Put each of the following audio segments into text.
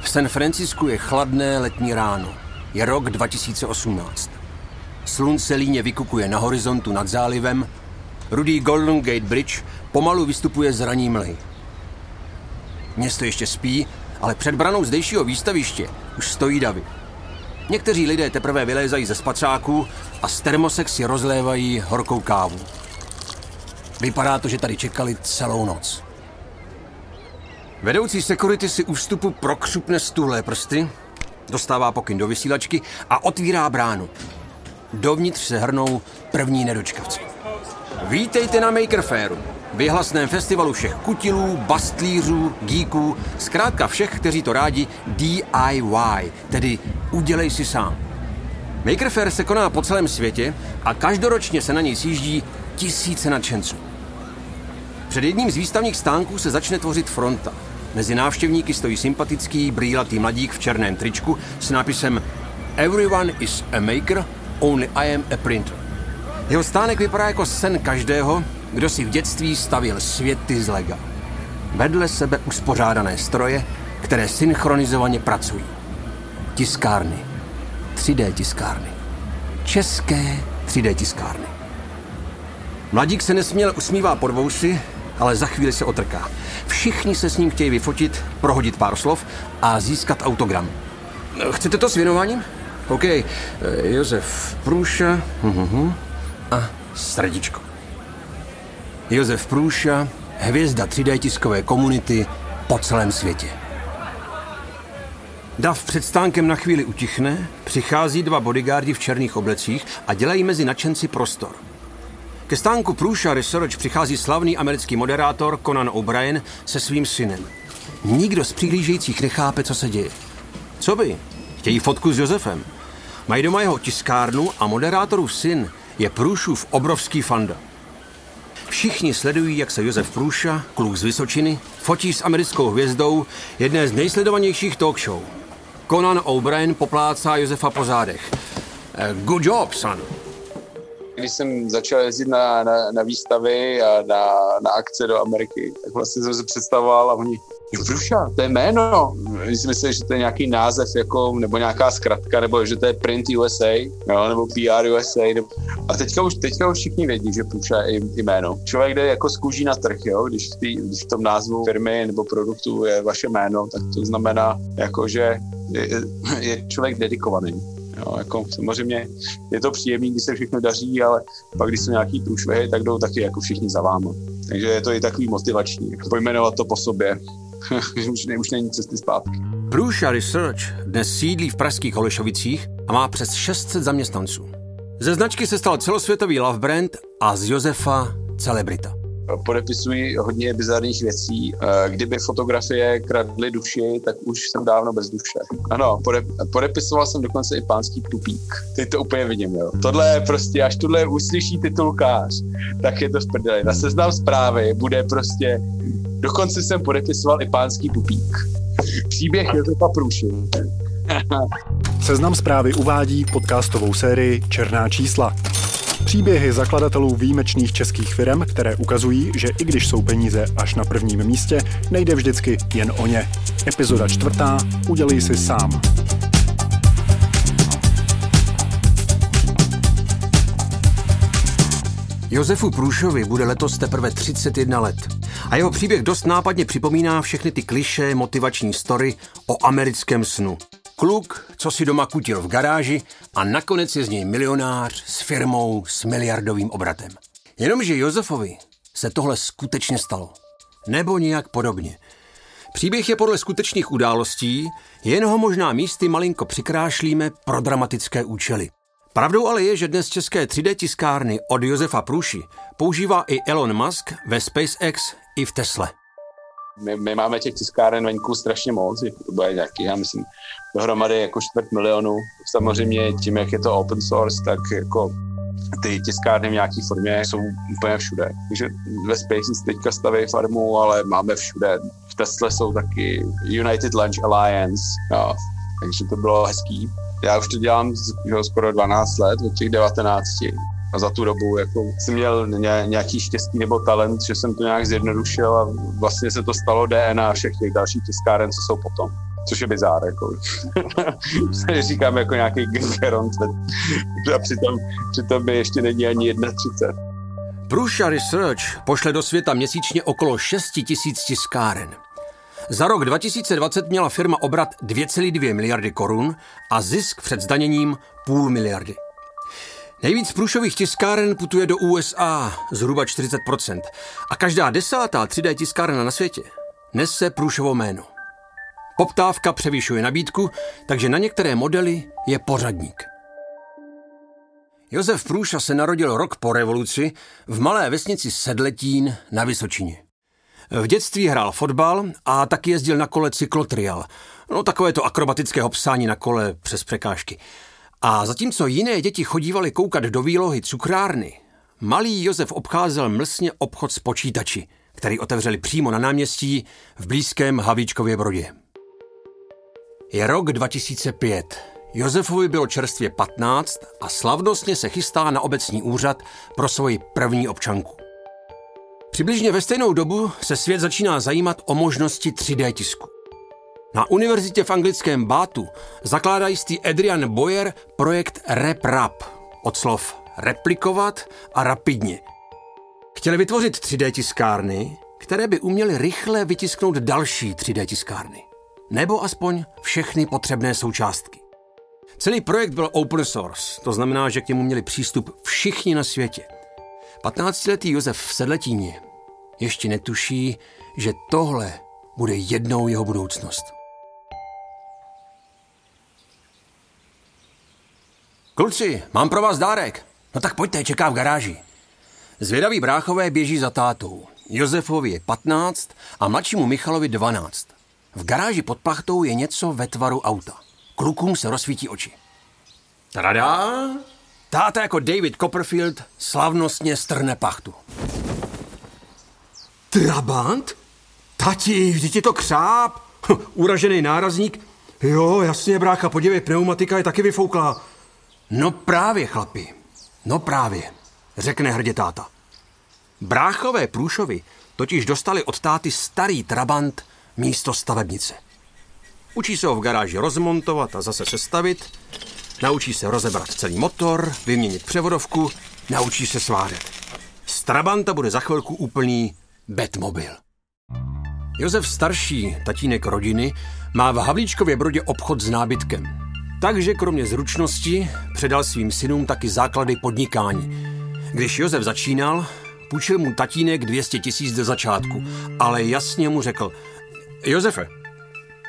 V San Francisku je chladné letní ráno. Je rok 2018. Slunce líně vykukuje na horizontu nad zálivem, rudý Golden Gate Bridge pomalu vystupuje z raní mlhy. Město ještě spí, ale před branou zdejšího výstaviště už stojí davy. Někteří lidé teprve vylézají ze spacáků a z termosek si rozlévají horkou kávu. Vypadá to, že tady čekali celou noc. Vedoucí security si u vstupu prokřupne stuhlé prsty, dostává pokyn do vysílačky a otvírá bránu. Dovnitř se hrnou první nedočkavci. Vítejte na Maker Fairu, vyhlasném festivalu všech kutilů, bastlířů, geeků, zkrátka všech, kteří to rádi DIY, tedy udělej si sám. Maker Fair se koná po celém světě a každoročně se na něj sjíždí tisíce nadšenců. Před jedním z výstavních stánků se začne tvořit fronta. Mezi návštěvníky stojí sympatický, brýlatý mladík v černém tričku s nápisem Everyone is a maker, only I am a printer. Jeho stánek vypadá jako sen každého, kdo si v dětství stavil světy z lega. Vedle sebe uspořádané stroje, které synchronizovaně pracují. Tiskárny. 3D tiskárny. České 3D tiskárny. Mladík se nesměle usmívá pod vousy, ale za chvíli se otrká. Všichni se s ním chtějí vyfotit, prohodit pár slov a získat autogram. Chcete to s věnováním? OK, eh, Josef Průša uh-huh. a srdíčko. Josef Průša, hvězda 3D tiskové komunity po celém světě. Dav před stánkem na chvíli utichne, přichází dva bodyguardi v černých oblecích a dělají mezi nadšenci prostor. Ke stánku Průša Research přichází slavný americký moderátor Conan O'Brien se svým synem. Nikdo z přihlížejících nechápe, co se děje. Co by? Chtějí fotku s Josefem. Mají doma jeho tiskárnu a moderátorův syn je Průšův obrovský fanda. Všichni sledují, jak se Josef Průša, kluk z Vysočiny, fotí s americkou hvězdou jedné z nejsledovanějších talk show. Conan O'Brien poplácá Josefa po zádech. Eh, good job, son. Když jsem začal jezdit na, na, na výstavy a na, na akce do Ameriky, tak vlastně jsem se představoval a oni, jo, to je jméno. Oni si mysleli, že to je nějaký název jako, nebo nějaká zkratka, nebo že to je Print USA, jo, nebo PR USA. Nebo... A teďka už, teďka už všichni vědí, že Bruša je jméno. Člověk jde jako z kůží na trh, jo, když, tý, když v tom názvu firmy nebo produktu je vaše jméno, tak to znamená, jako, že je, je člověk dedikovaný. Jo, jako samozřejmě je to příjemný, když se všechno daří, ale pak, když jsou nějaký průšvihy, tak jdou taky jako všichni za váma. Takže je to i takový motivační, jako pojmenovat to po sobě. už, ne, už není cesty zpátky. Průša Research dnes sídlí v pražských Holešovicích a má přes 600 zaměstnanců. Ze značky se stal celosvětový love brand a z Josefa celebrita podepisuji hodně bizarních věcí. Kdyby fotografie kradly duši, tak už jsem dávno bez duše. Ano, podepisoval jsem dokonce i pánský tupík. Teď to úplně vidím, jo. Tohle je prostě, až tohle uslyší titulkář, tak je to v prdeli. Na seznam zprávy bude prostě, dokonce jsem podepisoval i pánský tupík. Příběh Josefa Průši. Seznam zprávy uvádí podcastovou sérii Černá čísla. Příběhy zakladatelů výjimečných českých firm, které ukazují, že i když jsou peníze až na prvním místě, nejde vždycky jen o ně. Epizoda čtvrtá. Udělej si sám. Josefu Průšovi bude letos teprve 31 let. A jeho příběh dost nápadně připomíná všechny ty kliše, motivační story o americkém snu. Kluk, co si doma kutil v garáži a nakonec je z něj milionář s firmou s miliardovým obratem. Jenomže Josefovi se tohle skutečně stalo. Nebo nějak podobně. Příběh je podle skutečných událostí, jen ho možná místy malinko přikrášlíme pro dramatické účely. Pravdou ale je, že dnes české 3D tiskárny od Josefa Průši používá i Elon Musk ve SpaceX i v Tesle. My, my máme těch tiskáren venku strašně moc, to bude nějaký, já myslím, dohromady jako čtvrt milionu. Samozřejmě tím, jak je to open source, tak jako ty tiskárny v nějaké formě jsou úplně všude. Takže ve SpaceX teďka staví farmu, ale máme všude. V Tesla jsou taky United Launch Alliance, jo. takže to bylo hezký. Já už to dělám skoro 12 let, od těch 19. A za tu dobu jako jsem měl ně, nějaký štěstí nebo talent, že jsem to nějak zjednodušil a vlastně se to stalo DNA všech těch dalších tiskáren, co jsou potom což je bizár, jako. Říkám jako nějaký Geron, a přitom, přitom by ještě není ani 31. Prusha Research pošle do světa měsíčně okolo 6 tisíc tiskáren. Za rok 2020 měla firma obrat 2,2 miliardy korun a zisk před zdaněním půl miliardy. Nejvíc průšových tiskáren putuje do USA, zhruba 40%, a každá desátá 3D tiskárna na světě nese průšovo jméno. Poptávka převyšuje nabídku, takže na některé modely je pořadník. Josef Průša se narodil rok po revoluci v malé vesnici Sedletín na Vysočině. V dětství hrál fotbal a taky jezdil na kole cyklotrial. No takové to akrobatické psání na kole přes překážky. A zatímco jiné děti chodívali koukat do výlohy cukrárny, malý Josef obcházel mlsně obchod s počítači, který otevřeli přímo na náměstí v blízkém Havíčkově Brodě. Je rok 2005. Josefovi bylo čerstvě 15 a slavnostně se chystá na obecní úřad pro svoji první občanku. Přibližně ve stejnou dobu se svět začíná zajímat o možnosti 3D tisku. Na univerzitě v anglickém Bátu zakládá jistý Adrian Boyer projekt RepRap, od slov replikovat a rapidně. Chtěli vytvořit 3D tiskárny, které by uměly rychle vytisknout další 3D tiskárny nebo aspoň všechny potřebné součástky. Celý projekt byl open source, to znamená, že k němu měli přístup všichni na světě. 15-letý Josef v Sedletíně ještě netuší, že tohle bude jednou jeho budoucnost. Kluci, mám pro vás dárek. No tak pojďte, čeká v garáži. Zvědaví bráchové běží za tátou. Josefovi je 15 a mladšímu Michalovi 12. V garáži pod plachtou je něco ve tvaru auta. Klukům se rozsvítí oči. Tada! Táta jako David Copperfield slavnostně strne pachtu. Trabant? Tati, vždyť je to křáp. Hm, uražený nárazník. Jo, jasně, brácha, podívej, pneumatika je taky vyfouklá. No právě, chlapi, no právě, řekne hrdě táta. Bráchové průšovy totiž dostali od táty starý trabant místo stavebnice. Učí se ho v garáži rozmontovat a zase sestavit, naučí se rozebrat celý motor, vyměnit převodovku, naučí se svářet. Z Trabanta bude za chvilku úplný Batmobil. Josef starší, tatínek rodiny, má v Havlíčkově Brodě obchod s nábytkem. Takže kromě zručnosti předal svým synům taky základy podnikání. Když Josef začínal, půjčil mu tatínek 200 tisíc do začátku, ale jasně mu řekl, Josefe,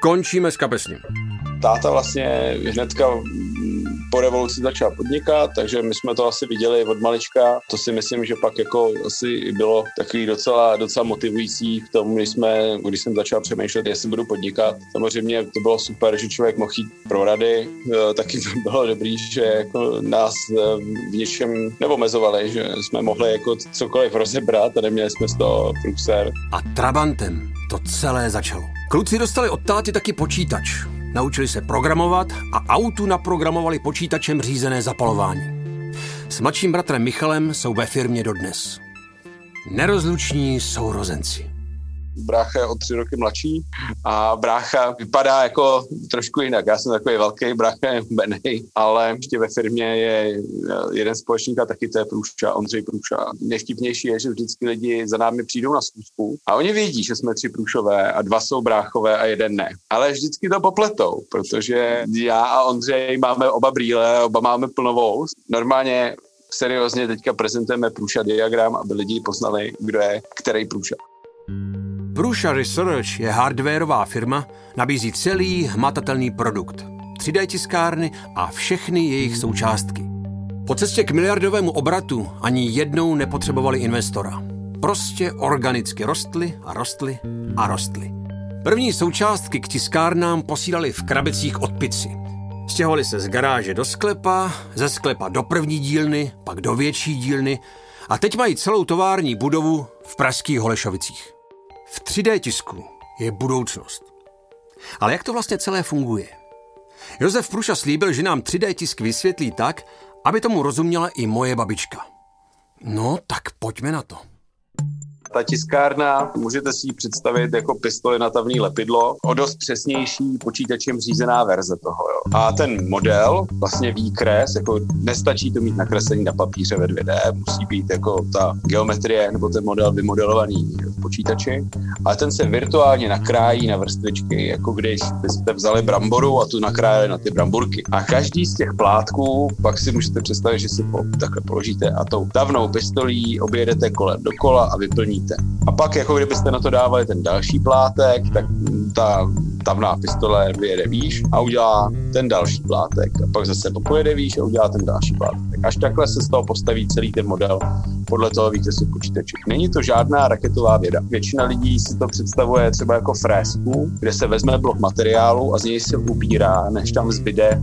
končíme s kapesním. Táta vlastně hnedka po revoluci začal podnikat, takže my jsme to asi viděli od malička. To si myslím, že pak jako asi bylo takový docela, docela motivující v tom, když, jsme, když jsem začal přemýšlet, jestli budu podnikat. Samozřejmě to bylo super, že člověk mohl jít pro rady. E, taky to bylo dobrý, že jako nás e, v něčem neomezovali, že jsme mohli jako cokoliv rozebrat a neměli jsme z toho průser. A Trabantem to celé začalo. Kluci dostali od táty taky počítač. Naučili se programovat a autu naprogramovali počítačem řízené zapalování. S mladším bratrem Michalem jsou ve firmě dodnes. Nerozluční sourozenci brácha je o tři roky mladší a brácha vypadá jako trošku jinak. Já jsem takový velký, brácha benej, ale ještě ve firmě je jeden společník a taky to je Průša, Ondřej Průša. Neštipnější je, že vždycky lidi za námi přijdou na schůzku a oni vědí, že jsme tři Průšové a dva jsou bráchové a jeden ne. Ale vždycky to popletou, protože já a Ondřej máme oba brýle, oba máme plnovou. Normálně seriózně teďka prezentujeme průša diagram, aby lidi poznali, kdo je který průša. Prusha Research je hardwareová firma, nabízí celý hmatatelný produkt, 3D tiskárny a všechny jejich součástky. Po cestě k miliardovému obratu ani jednou nepotřebovali investora. Prostě organicky rostly a rostly a rostly. První součástky k tiskárnám posílali v krabicích od pici. Stěhovali se z garáže do sklepa, ze sklepa do první dílny, pak do větší dílny a teď mají celou tovární budovu v pražských Holešovicích. V 3D tisku je budoucnost. Ale jak to vlastně celé funguje? Josef Pruša slíbil, že nám 3D tisk vysvětlí tak, aby tomu rozuměla i moje babička. No, tak pojďme na to ta tiskárna, můžete si ji představit jako pistoli na tavný lepidlo, o dost přesnější počítačem řízená verze toho. Jo. A ten model, vlastně výkres, jako nestačí to mít nakreslení na papíře ve 2D, musí být jako ta geometrie nebo ten model vymodelovaný v počítači, ale ten se virtuálně nakrájí na vrstvičky, jako když byste vzali bramboru a tu nakrájeli na ty bramburky. A každý z těch plátků pak si můžete představit, že si po, takhle položíte a tou davnou pistolí objedete kolem dokola a vyplníte vidíte. A pak, jako kdybyste na to dávali ten další plátek, tak ta tavná pistole vyjede výš a udělá ten další plátek. A pak zase pojede výš a udělá ten další plátek. Až takhle se z toho postaví celý ten model podle toho výkresu počítače. Není to žádná raketová věda. Většina lidí si to představuje třeba jako frésku, kde se vezme blok materiálu a z něj se ubírá, než tam zbyde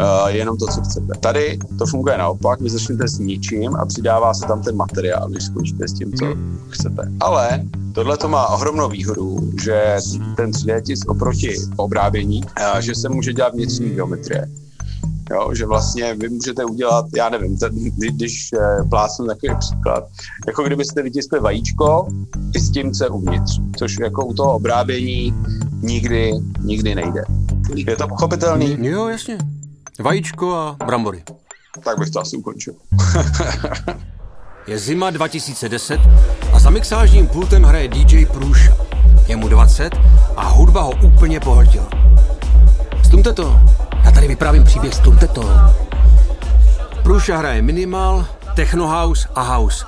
uh, jenom to, co chcete. Tady to funguje naopak, vy začnete s ničím a přidává se tam ten materiál, když skončíte s tím, co chcete. Ale tohle to má ohromnou výhodu, že ten 3D tisk oproti obrábění, uh, že se může dělat vnitřní geometrie. Jo, že vlastně vy můžete udělat, já nevím, ten, když eh, plácnu takový příklad, jako kdybyste vytiskli vajíčko i s tím, co je uvnitř, což jako u toho obrábění nikdy, nikdy nejde. Je to pochopitelný? Jo, jasně. Vajíčko a brambory. Tak bych to asi ukončil. je zima 2010 a za mixážním pultem hraje DJ Průša. Je mu 20 a hudba ho úplně pohltila. Stumte to. Já tady vyprávím příběh Stumte to. Průša hraje minimal, techno house a house.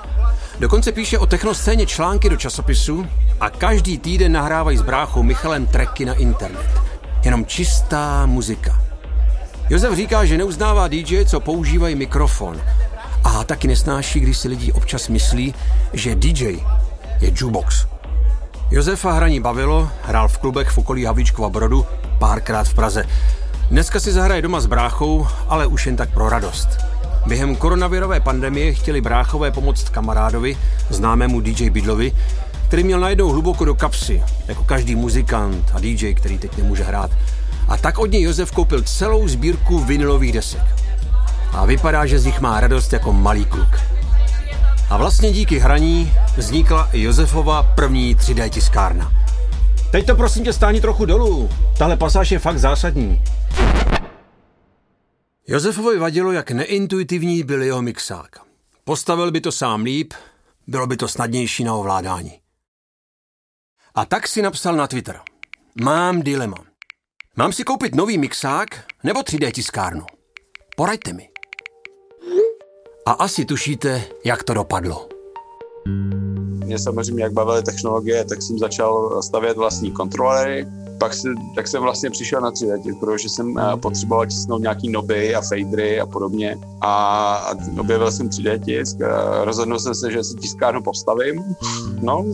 Dokonce píše o technoscéně články do časopisu a každý týden nahrávají s bráchou Michalem treky na internet. Jenom čistá muzika. Josef říká, že neuznává DJ, co používají mikrofon. A taky nesnáší, když si lidi občas myslí, že DJ je jukebox. Josefa hraní bavilo, hrál v klubech v okolí Havlíčkova Brodu, párkrát v Praze. Dneska si zahraje doma s bráchou, ale už jen tak pro radost. Během koronavirové pandemie chtěli bráchové pomoct kamarádovi, známému DJ Bidlovi, který měl najednou hluboko do kapsy, jako každý muzikant a DJ, který teď nemůže hrát. A tak od něj Josef koupil celou sbírku vinilových desek. A vypadá, že z nich má radost jako malý kluk. A vlastně díky hraní vznikla i Josefova první 3D tiskárna. Teď to prosím tě stáni trochu dolů. Tahle pasáž je fakt zásadní. Josefovi vadilo, jak neintuitivní byl jeho mixák. Postavil by to sám líp, bylo by to snadnější na ovládání. A tak si napsal na Twitter. Mám dilema. Mám si koupit nový mixák nebo 3D tiskárnu? Poraďte mi. A asi tušíte, jak to dopadlo. Mě samozřejmě, jak bavily technologie, tak jsem začal stavět vlastní kontrolery. Pak si, tak jsem vlastně přišel na 3D, protože jsem eh, potřeboval tisknout nějaký noby a fadery a podobně. A, a objevil jsem 3D tisk, a rozhodnul jsem se, že si tiskárnu postavím. No,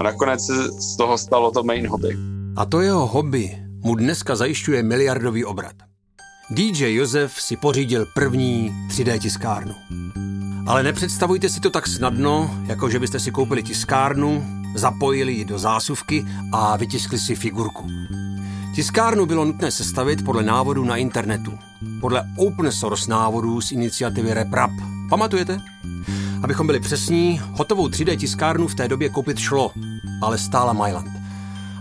a nakonec se z toho stalo to main hobby. A to jeho hobby mu dneska zajišťuje miliardový obrat. DJ Josef si pořídil první 3D tiskárnu. Ale nepředstavujte si to tak snadno, jako že byste si koupili tiskárnu, zapojili ji do zásuvky a vytiskli si figurku. Tiskárnu bylo nutné sestavit podle návodu na internetu. Podle open source návodů z iniciativy RepRap. Pamatujete? Abychom byli přesní, hotovou 3D tiskárnu v té době koupit šlo, ale stála Myland.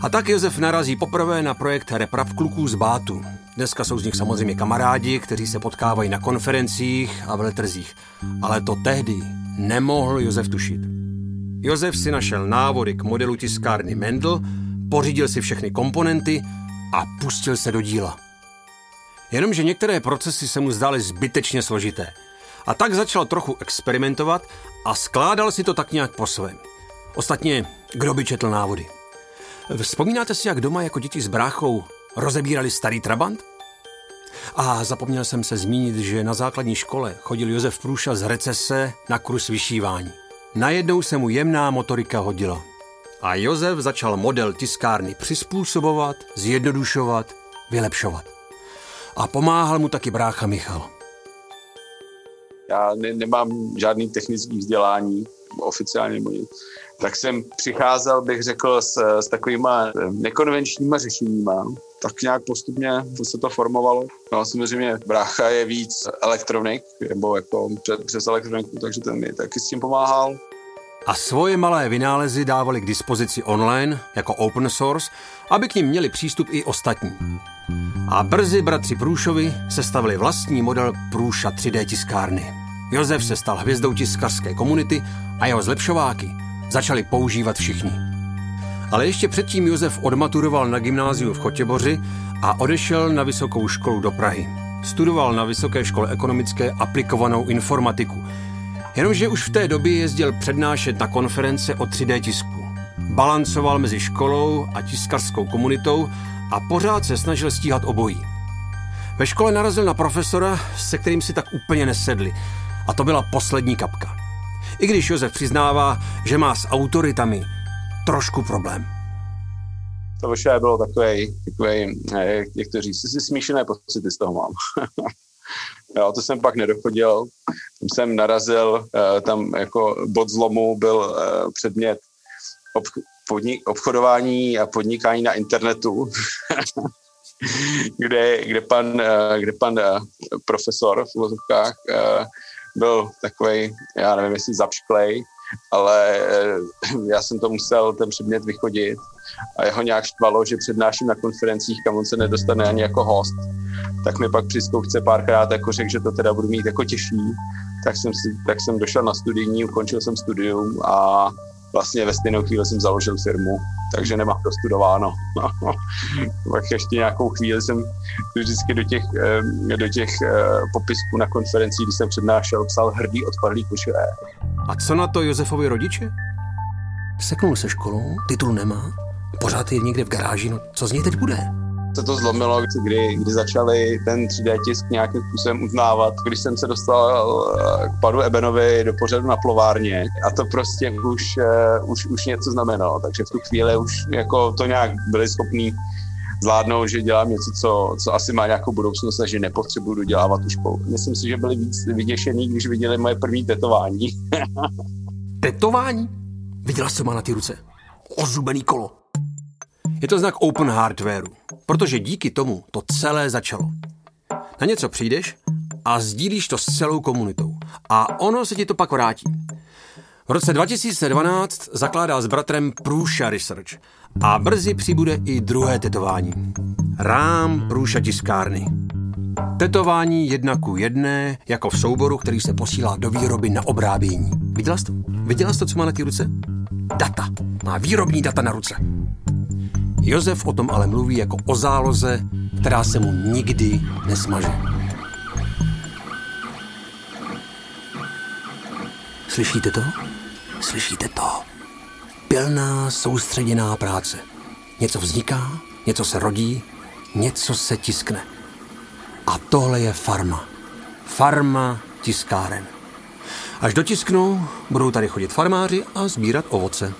A tak Josef narazí poprvé na projekt Reprav kluků z Bátu. Dneska jsou z nich samozřejmě kamarádi, kteří se potkávají na konferencích a veletrzích. Ale to tehdy nemohl Josef tušit. Josef si našel návody k modelu tiskárny Mendel, pořídil si všechny komponenty a pustil se do díla. Jenomže některé procesy se mu zdály zbytečně složité. A tak začal trochu experimentovat a skládal si to tak nějak po svém. Ostatně, kdo by četl návody? Vzpomínáte si, jak doma jako děti s bráchou rozebírali starý trabant? A zapomněl jsem se zmínit, že na základní škole chodil Josef Průša z recese na kurz vyšívání. Najednou se mu jemná motorika hodila. A Josef začal model tiskárny přizpůsobovat, zjednodušovat, vylepšovat. A pomáhal mu taky brácha Michal. Já ne- nemám žádný technický vzdělání, oficiálně nebo tak jsem přicházel, bych řekl, s, s takovýma nekonvenčníma řešeníma tak nějak postupně se to formovalo. No a samozřejmě brácha je víc elektronik, nebo jako přes elektroniku, takže ten mi taky s tím pomáhal. A svoje malé vynálezy dávali k dispozici online jako open source, aby k ním měli přístup i ostatní. A brzy bratři Průšovi sestavili vlastní model Průša 3D tiskárny. Josef se stal hvězdou tiskařské komunity a jeho zlepšováky začali používat všichni. Ale ještě předtím Josef odmaturoval na gymnáziu v Chotěboři a odešel na vysokou školu do Prahy. Studoval na Vysoké škole ekonomické aplikovanou informatiku. Jenomže už v té době jezdil přednášet na konference o 3D tisku. Balancoval mezi školou a tiskařskou komunitou a pořád se snažil stíhat obojí. Ve škole narazil na profesora, se kterým si tak úplně nesedli. A to byla poslední kapka. I když Josef přiznává, že má s autoritami trošku problém. To vaše bylo takový, takový eh, jak to říct, si smíšené pocity z toho mám. jo, to jsem pak nedochodil. Tam jsem narazil, eh, tam jako bod zlomu byl eh, předmět podnik, obchodování a podnikání na internetu, kde, kde, pan, kde pan profesor v vozovkách byl takový, já nevím, jestli zapšklej, ale já jsem to musel ten předmět vychodit a jeho nějak štvalo, že přednáším na konferencích, kam on se nedostane ani jako host. Tak mi pak při zkoušce párkrát jako řekl, že to teda budu mít jako těžší. Tak jsem, si, tak jsem došel na studijní, ukončil jsem studium a vlastně ve stejnou chvíli jsem založil firmu, takže nemám dostudováno. Pak ještě nějakou chvíli jsem vždycky do těch, eh, do těch eh, popisků na konferencích, když jsem přednášel, psal hrdý odpadlý košilé. A co na to Josefovi rodiče? Seknul se školou, titul nemá, pořád je někde v garáži, no co z něj teď bude? Se to zlomilo, kdy, kdy začali ten 3D tisk nějakým způsobem uznávat. Když jsem se dostal eh, k panu Ebenovi do pořadu na plovárně a to prostě už, uh, už, už něco znamenalo. Takže v tu chvíli už jako to nějak byli schopní zvládnout, že dělám něco, co, co asi má nějakou budoucnost a že nepotřebuji dodělávat tu školu. Myslím si, že byli víc vyděšení, když viděli moje první tetování. tetování? Viděla co má na ty ruce? Ozubený kolo. Je to znak open hardwareu, protože díky tomu to celé začalo. Na něco přijdeš a sdílíš to s celou komunitou. A ono se ti to pak vrátí. V roce 2012 zakládá s bratrem Průša Research a brzy přibude i druhé tetování. Rám Průša tiskárny. Tetování jedna ku jedné, jako v souboru, který se posílá do výroby na obrábění. Viděla jsi to? Viděla jsi to, co má na té ruce? Data. Má výrobní data na ruce. Josef o tom ale mluví jako o záloze, která se mu nikdy nesmaže. Slyšíte to? Slyšíte to? Pilná, soustředěná práce. Něco vzniká, něco se rodí, něco se tiskne. A tohle je farma. Farma tiskáren. Až dotisknou, budou tady chodit farmáři a sbírat ovoce.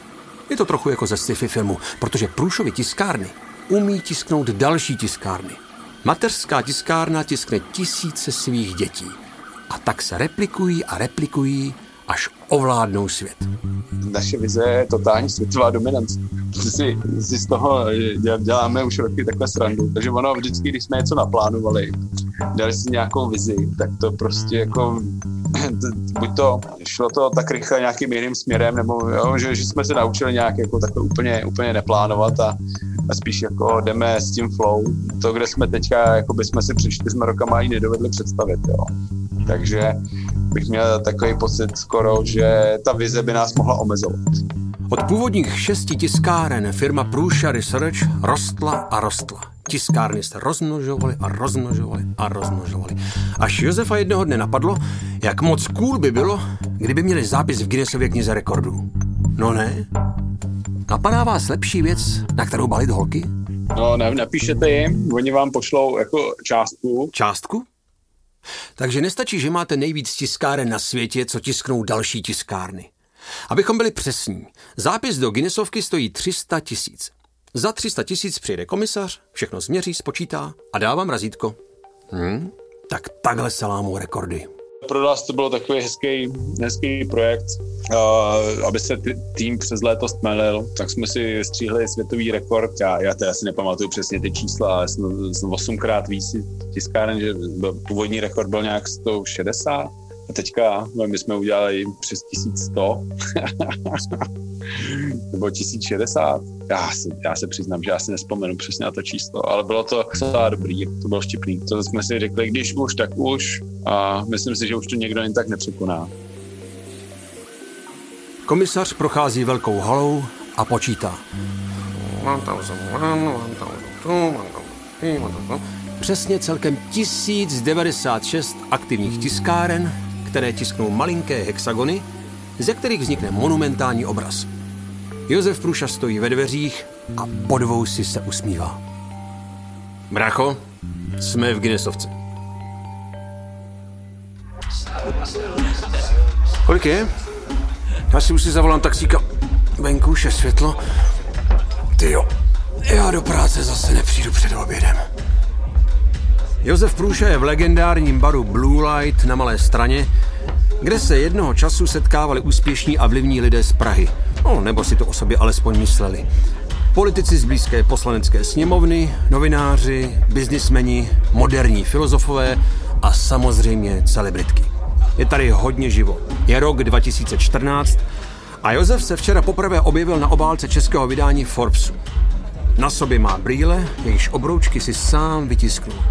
Je to trochu jako ze sci-fi filmu, protože průšovy tiskárny umí tisknout další tiskárny. Mateřská tiskárna tiskne tisíce svých dětí. A tak se replikují a replikují, až ovládnou svět. Naše vize je totální světová dominance. Si, si z toho děláme už roky takhle srandu. Takže ono vždycky, když jsme něco naplánovali, dali si nějakou vizi, tak to prostě jako buď to šlo to tak rychle nějakým jiným směrem, nebo jo, že, že, jsme se naučili nějak jako takhle úplně, úplně neplánovat a, a spíš jako jdeme s tím flow. To, kde jsme teďka, jako by jsme si před čtyřmi rokama ani nedovedli představit. Jo. Takže bych měl takový pocit skoro, že ta vize by nás mohla omezovat. Od původních šesti tiskáren firma Prusha Research rostla a rostla. Tiskárny se rozmnožovaly a rozmnožovaly a rozmnožovaly. Až Josefa jednoho dne napadlo, jak moc cool by bylo, kdyby měli zápis v Guinnessově knize rekordů. No ne? Napadá vás lepší věc, na kterou balit holky? No, ne, napíšete jim, oni vám pošlou jako částku. Částku? Takže nestačí, že máte nejvíc tiskáren na světě, co tisknou další tiskárny. Abychom byli přesní, zápis do Guinnessovky stojí 300 tisíc. Za 300 tisíc přijde komisař, všechno změří, spočítá a dává razítko. Hm? Tak takhle se lámou rekordy. pro nás to bylo takový hezký, hezký projekt, uh, aby se tým přes léto stmelil, tak jsme si stříhli světový rekord. Já, já to asi nepamatuju přesně ty čísla, ale jsem, jsem osmkrát víc tiskáren, že původní rekord byl nějak 160. A teďka no, my jsme udělali přes 1100 nebo 1060. Já se, já se přiznám, že já si nespomenu přesně na to číslo, ale bylo to docela dobrý, to bylo štipný. To jsme si řekli, když už, tak už a myslím si, že už to někdo jen tak nepřekoná. Komisař prochází velkou halou a počítá. Přesně celkem 1096 aktivních tiskáren, které tisknou malinké hexagony, ze kterých vznikne monumentální obraz. Josef Průša stojí ve dveřích a po si se usmívá. Bracho, jsme v Guinnessovce. Kolik je? Já si už si zavolám taxíka. Venku už je světlo. Ty jo, já do práce zase nepřijdu před obědem. Josef Průša je v legendárním baru Blue Light na Malé straně, kde se jednoho času setkávali úspěšní a vlivní lidé z Prahy. No, nebo si to o sobě alespoň mysleli. Politici z blízké poslanecké sněmovny, novináři, biznismeni, moderní filozofové a samozřejmě celebritky. Je tady hodně živo. Je rok 2014 a Josef se včera poprvé objevil na obálce českého vydání Forbesu. Na sobě má brýle, jejichž obroučky si sám vytisknul.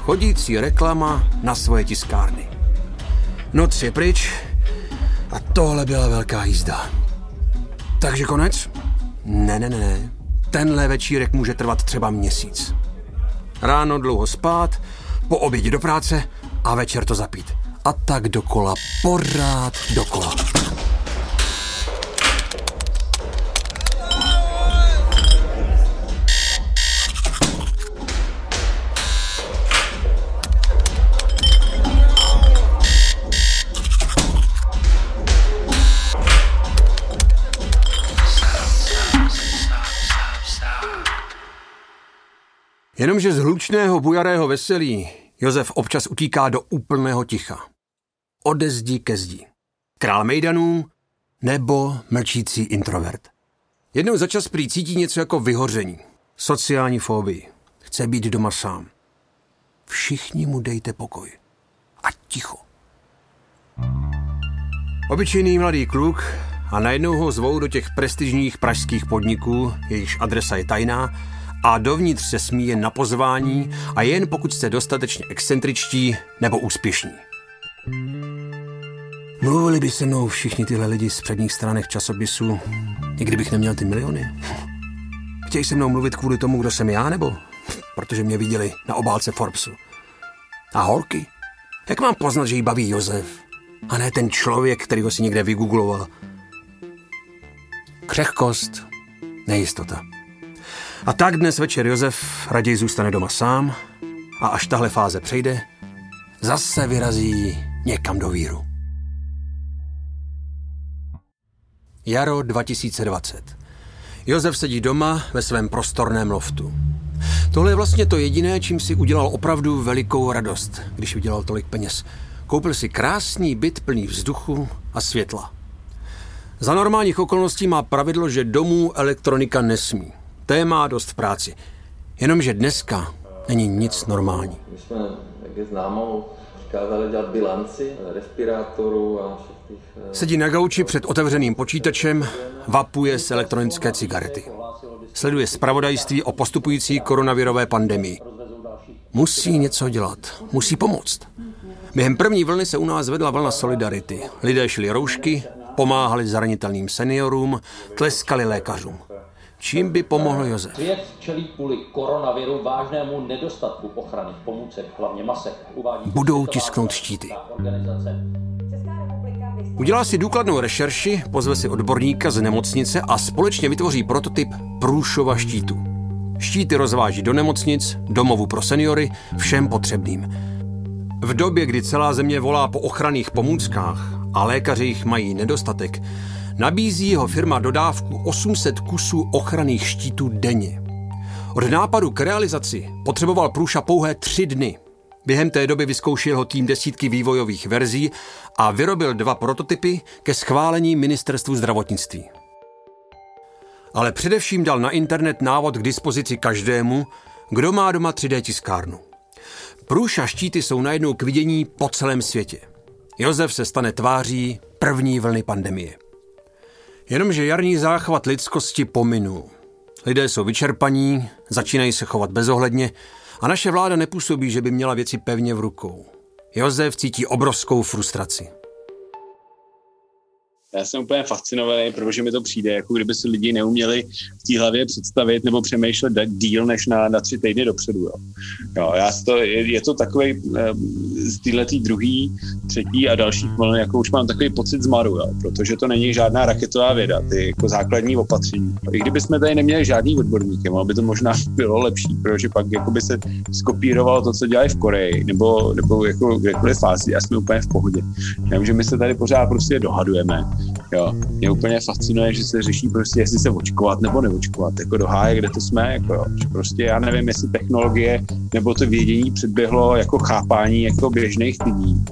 Chodící reklama na svoje tiskárny. Noc je pryč a tohle byla velká jízda. Takže konec? Ne, ne, ne, ne. Tenhle večírek může trvat třeba měsíc. Ráno dlouho spát, po obědě do práce a večer to zapít. A tak dokola, pořád dokola. Jenomže z hlučného bujarého veselí Josef občas utíká do úplného ticha. Ode zdi ke zdi. Král Mejdanů nebo mlčící introvert. Jednou za čas prý cítí něco jako vyhoření, sociální fobii. Chce být doma sám. Všichni mu dejte pokoj. A ticho. Obyčejný mladý kluk a najednou ho zvou do těch prestižních pražských podniků, jejichž adresa je tajná, a dovnitř se smí jen na pozvání a jen pokud jste dostatečně excentričtí nebo úspěšní. Mluvili by se mnou všichni tyhle lidi z předních stránek časopisu, i kdybych neměl ty miliony. Chtějí se mnou mluvit kvůli tomu, kdo jsem já, nebo protože mě viděli na obálce Forbesu. A holky? Jak mám poznat, že jí baví Josef? A ne ten člověk, který ho si někde vygoogloval. Křehkost, nejistota. A tak dnes večer Josef raději zůstane doma sám a až tahle fáze přejde, zase vyrazí někam do víru. Jaro 2020. Josef sedí doma ve svém prostorném loftu. Tohle je vlastně to jediné, čím si udělal opravdu velikou radost, když udělal tolik peněz. Koupil si krásný byt plný vzduchu a světla. Za normálních okolností má pravidlo, že domů elektronika nesmí. Téma dost v práci. Jenomže dneska není nic normální. My jsme, jak je známo, přikázali dělat bilanci respirátorů a všech těch... Eh, Sedí na gauči před otevřeným počítačem, vapuje z elektronické cigarety. Sleduje zpravodajství o postupující koronavirové pandemii. Musí něco dělat, musí pomoct. Během první vlny se u nás vedla vlna solidarity. Lidé šli roušky, pomáhali zranitelným seniorům, tleskali lékařům. Čím by pomohl Josef? Svět čelí kvůli koronaviru vážnému nedostatku ochrany pomůcek, hlavně masek. Uvádí Budou tisknout štíty. Udělá si důkladnou rešerši, pozve si odborníka z nemocnice a společně vytvoří prototyp Průšova štítu. Štíty rozváží do nemocnic, domovu pro seniory, všem potřebným. V době, kdy celá země volá po ochranných pomůckách a lékaři jich mají nedostatek, Nabízí jeho firma dodávku 800 kusů ochranných štítů denně. Od nápadu k realizaci potřeboval Průša pouhé tři dny. Během té doby vyzkoušel ho tým desítky vývojových verzí a vyrobil dva prototypy ke schválení ministerstvu zdravotnictví. Ale především dal na internet návod k dispozici každému, kdo má doma 3D tiskárnu. Průša štíty jsou najednou k vidění po celém světě. Josef se stane tváří první vlny pandemie. Jenomže jarní záchvat lidskosti pominul. Lidé jsou vyčerpaní, začínají se chovat bezohledně a naše vláda nepůsobí, že by měla věci pevně v rukou. Josef cítí obrovskou frustraci já jsem úplně fascinovaný, protože mi to přijde, jako kdyby si lidi neuměli v té hlavě představit nebo přemýšlet díl než na, na tři týdny dopředu. Jo. Jo, já to, je, je to takový z této druhý, třetí a dalších vln, jako už mám takový pocit zmaru, jo, protože to není žádná raketová věda, ty jako základní opatření. I kdyby jsme tady neměli žádný odborníky, by to možná bylo lepší, protože pak jako by se skopírovalo to, co dělají v Koreji, nebo, nebo jako kdekoliv fázi a jsme úplně v pohodě. Já že my se tady pořád prostě dohadujeme Jo. Mě úplně fascinuje, že se řeší prostě, jestli se očkovat nebo neočkovat. Jako do háje, kde to jsme, jako jo. Že prostě já nevím, jestli technologie nebo to vědění předběhlo jako chápání jako běžných lidí.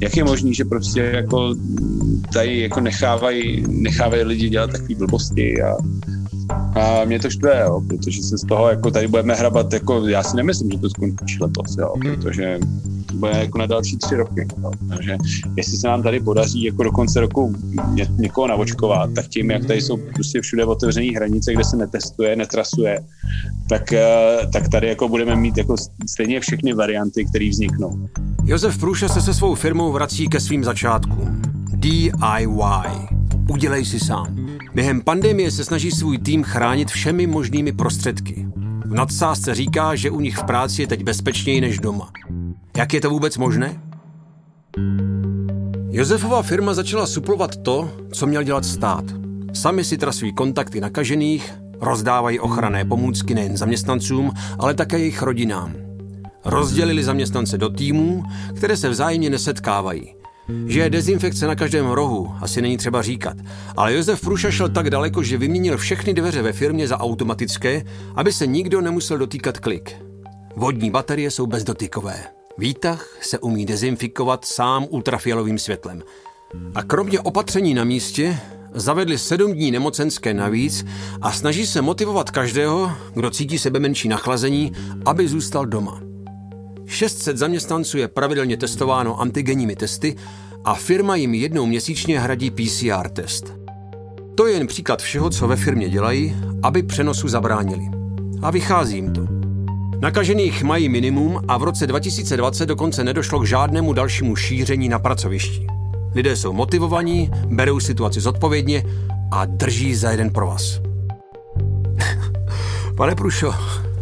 Jak je možné, že prostě jako tady jako nechávají, nechávají lidi dělat takové blbosti a, a mě to štve, jo, protože se z toho jako tady budeme hrabat, jako já si nemyslím, že to skončí letos, jo, hmm. protože to bude jako na další tři roky. Jo. Takže jestli se nám tady podaří jako do konce roku ně, někoho navočkovat, tak tím, jak tady jsou prostě všude otevřené hranice, kde se netestuje, netrasuje, tak, eh, tak tady jako budeme mít jako stejně všechny varianty, které vzniknou. Josef Průše se se svou firmou vrací ke svým začátkům. DIY. Udělej si sám. Během pandemie se snaží svůj tým chránit všemi možnými prostředky. V nadsázce říká, že u nich v práci je teď bezpečněji než doma. Jak je to vůbec možné? Josefova firma začala suplovat to, co měl dělat stát. Sami si trasují kontakty nakažených, rozdávají ochranné pomůcky nejen zaměstnancům, ale také jejich rodinám. Rozdělili zaměstnance do týmů, které se vzájemně nesetkávají. Že je dezinfekce na každém rohu, asi není třeba říkat. Ale Josef Pruša šel tak daleko, že vyměnil všechny dveře ve firmě za automatické, aby se nikdo nemusel dotýkat klik. Vodní baterie jsou bezdotykové. Výtah se umí dezinfikovat sám ultrafialovým světlem. A kromě opatření na místě zavedli sedm dní nemocenské navíc a snaží se motivovat každého, kdo cítí sebe menší nachlazení, aby zůstal doma. 600 zaměstnanců je pravidelně testováno antigenními testy a firma jim jednou měsíčně hradí PCR test. To je jen příklad všeho, co ve firmě dělají, aby přenosu zabránili. A vychází jim to. Nakažených mají minimum a v roce 2020 dokonce nedošlo k žádnému dalšímu šíření na pracovišti. Lidé jsou motivovaní, berou situaci zodpovědně a drží za jeden pro vás. Pane Prušo,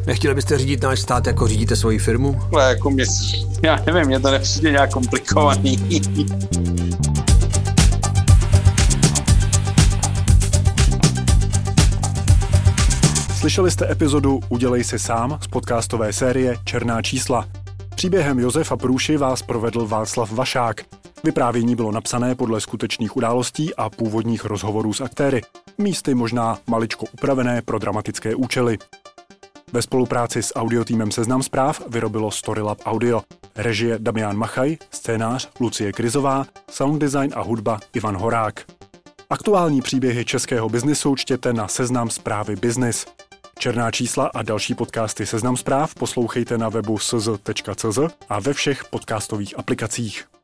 nechtěli byste řídit náš stát, jako řídíte svoji firmu? Ale jako mě, já nevím, mě to nepřijde nějak komplikovaný. Slyšeli jste epizodu Udělej si sám z podcastové série Černá čísla. Příběhem Josefa Průši vás provedl Václav Vašák. Vyprávění bylo napsané podle skutečných událostí a původních rozhovorů s aktéry. Místy možná maličko upravené pro dramatické účely. Ve spolupráci s audiotýmem Seznam zpráv vyrobilo Storylab Audio. Režie Damian Machaj, scénář Lucie Krizová, sound design a hudba Ivan Horák. Aktuální příběhy českého biznisu čtěte na Seznam zprávy Business. Černá čísla a další podcasty Seznam zpráv poslouchejte na webu sz.cz a ve všech podcastových aplikacích.